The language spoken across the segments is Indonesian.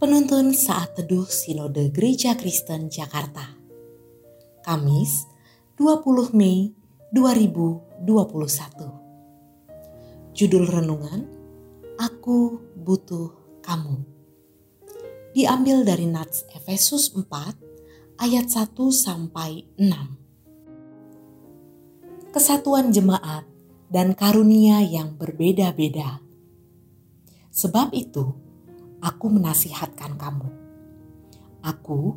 Penuntun Saat Teduh Sinode Gereja Kristen Jakarta. Kamis 20 Mei 2021 Judul Renungan Aku Butuh Kamu. Diambil dari Nats Efesus 4 ayat 1 sampai 6 Kesatuan jemaat dan karunia yang berbeda-beda. Sebab itu, aku menasihatkan kamu. Aku,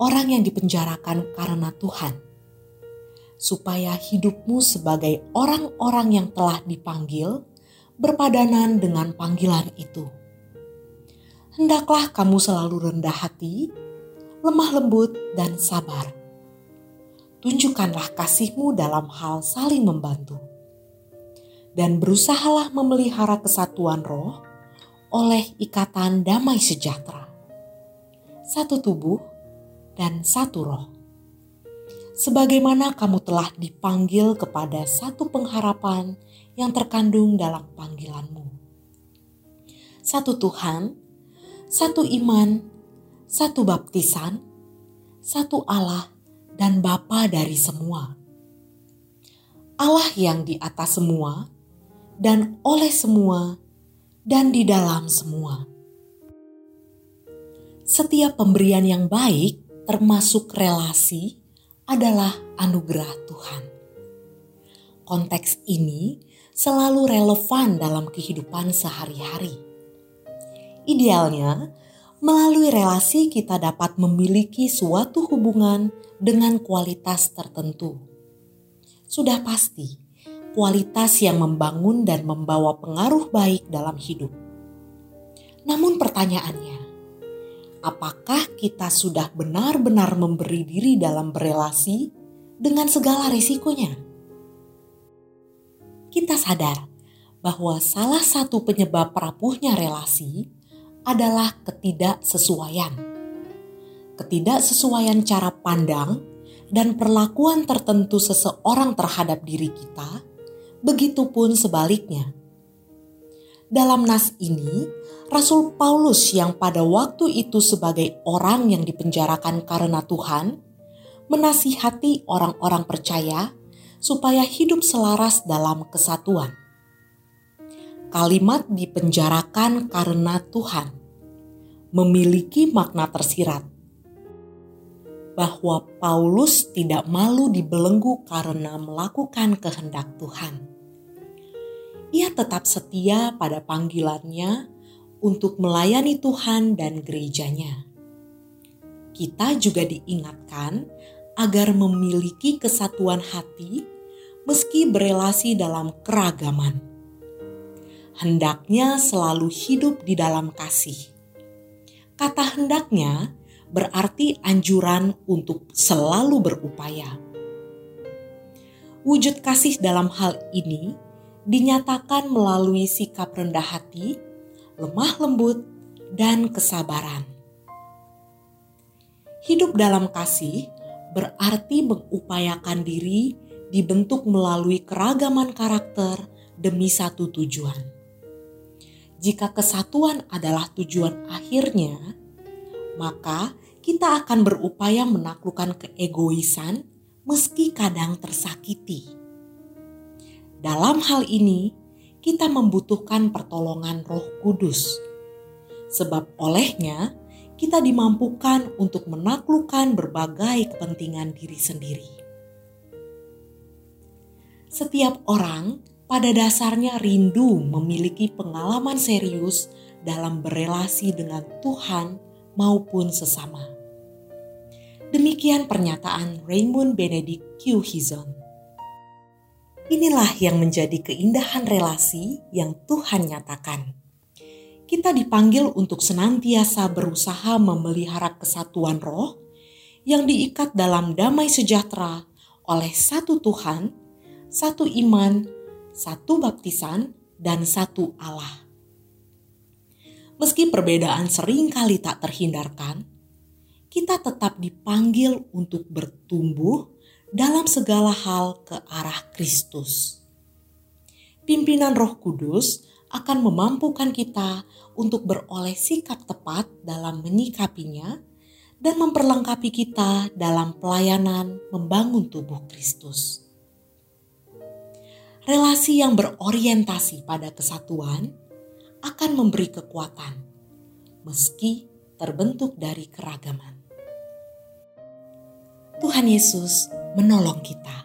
orang yang dipenjarakan karena Tuhan, supaya hidupmu sebagai orang-orang yang telah dipanggil berpadanan dengan panggilan itu. Hendaklah kamu selalu rendah hati, lemah lembut, dan sabar. Tunjukkanlah kasihmu dalam hal saling membantu. Dan berusahalah memelihara kesatuan roh oleh ikatan damai sejahtera. Satu tubuh dan satu roh. Sebagaimana kamu telah dipanggil kepada satu pengharapan yang terkandung dalam panggilanmu. Satu Tuhan, satu iman, satu baptisan, satu Allah dan Bapa dari semua. Allah yang di atas semua dan oleh semua dan di dalam semua. Setiap pemberian yang baik, termasuk relasi, adalah anugerah Tuhan. Konteks ini selalu relevan dalam kehidupan sehari-hari. Idealnya, melalui relasi kita dapat memiliki suatu hubungan dengan kualitas tertentu. Sudah pasti, kualitas yang membangun dan membawa pengaruh baik dalam hidup. Namun, pertanyaannya, apakah kita sudah benar-benar memberi diri dalam berelasi dengan segala risikonya? Kita sadar bahwa salah satu penyebab rapuhnya relasi adalah ketidaksesuaian. Ketidaksesuaian cara pandang dan perlakuan tertentu seseorang terhadap diri kita begitupun sebaliknya. Dalam nas ini, Rasul Paulus yang pada waktu itu sebagai orang yang dipenjarakan karena Tuhan, menasihati orang-orang percaya supaya hidup selaras dalam kesatuan. Kalimat dipenjarakan karena Tuhan memiliki makna tersirat bahwa Paulus tidak malu dibelenggu karena melakukan kehendak Tuhan ia tetap setia pada panggilannya untuk melayani Tuhan dan gerejanya. Kita juga diingatkan agar memiliki kesatuan hati meski berelasi dalam keragaman. Hendaknya selalu hidup di dalam kasih. Kata hendaknya berarti anjuran untuk selalu berupaya. Wujud kasih dalam hal ini dinyatakan melalui sikap rendah hati, lemah lembut, dan kesabaran. Hidup dalam kasih berarti mengupayakan diri dibentuk melalui keragaman karakter demi satu tujuan. Jika kesatuan adalah tujuan akhirnya, maka kita akan berupaya menaklukkan keegoisan meski kadang tersakiti. Dalam hal ini, kita membutuhkan pertolongan Roh Kudus, sebab olehnya kita dimampukan untuk menaklukkan berbagai kepentingan diri sendiri. Setiap orang pada dasarnya rindu memiliki pengalaman serius dalam berelasi dengan Tuhan maupun sesama. Demikian pernyataan Raymond Benedict Q. Hizon. Inilah yang menjadi keindahan relasi yang Tuhan nyatakan. Kita dipanggil untuk senantiasa berusaha memelihara kesatuan roh yang diikat dalam damai sejahtera oleh satu Tuhan, satu iman, satu baptisan, dan satu Allah. Meski perbedaan sering kali tak terhindarkan, kita tetap dipanggil untuk bertumbuh dalam segala hal ke arah Kristus. Pimpinan Roh Kudus akan memampukan kita untuk beroleh sikap tepat dalam menyikapinya dan memperlengkapi kita dalam pelayanan membangun tubuh Kristus. Relasi yang berorientasi pada kesatuan akan memberi kekuatan, meski terbentuk dari keragaman. Tuhan Yesus menolong kita.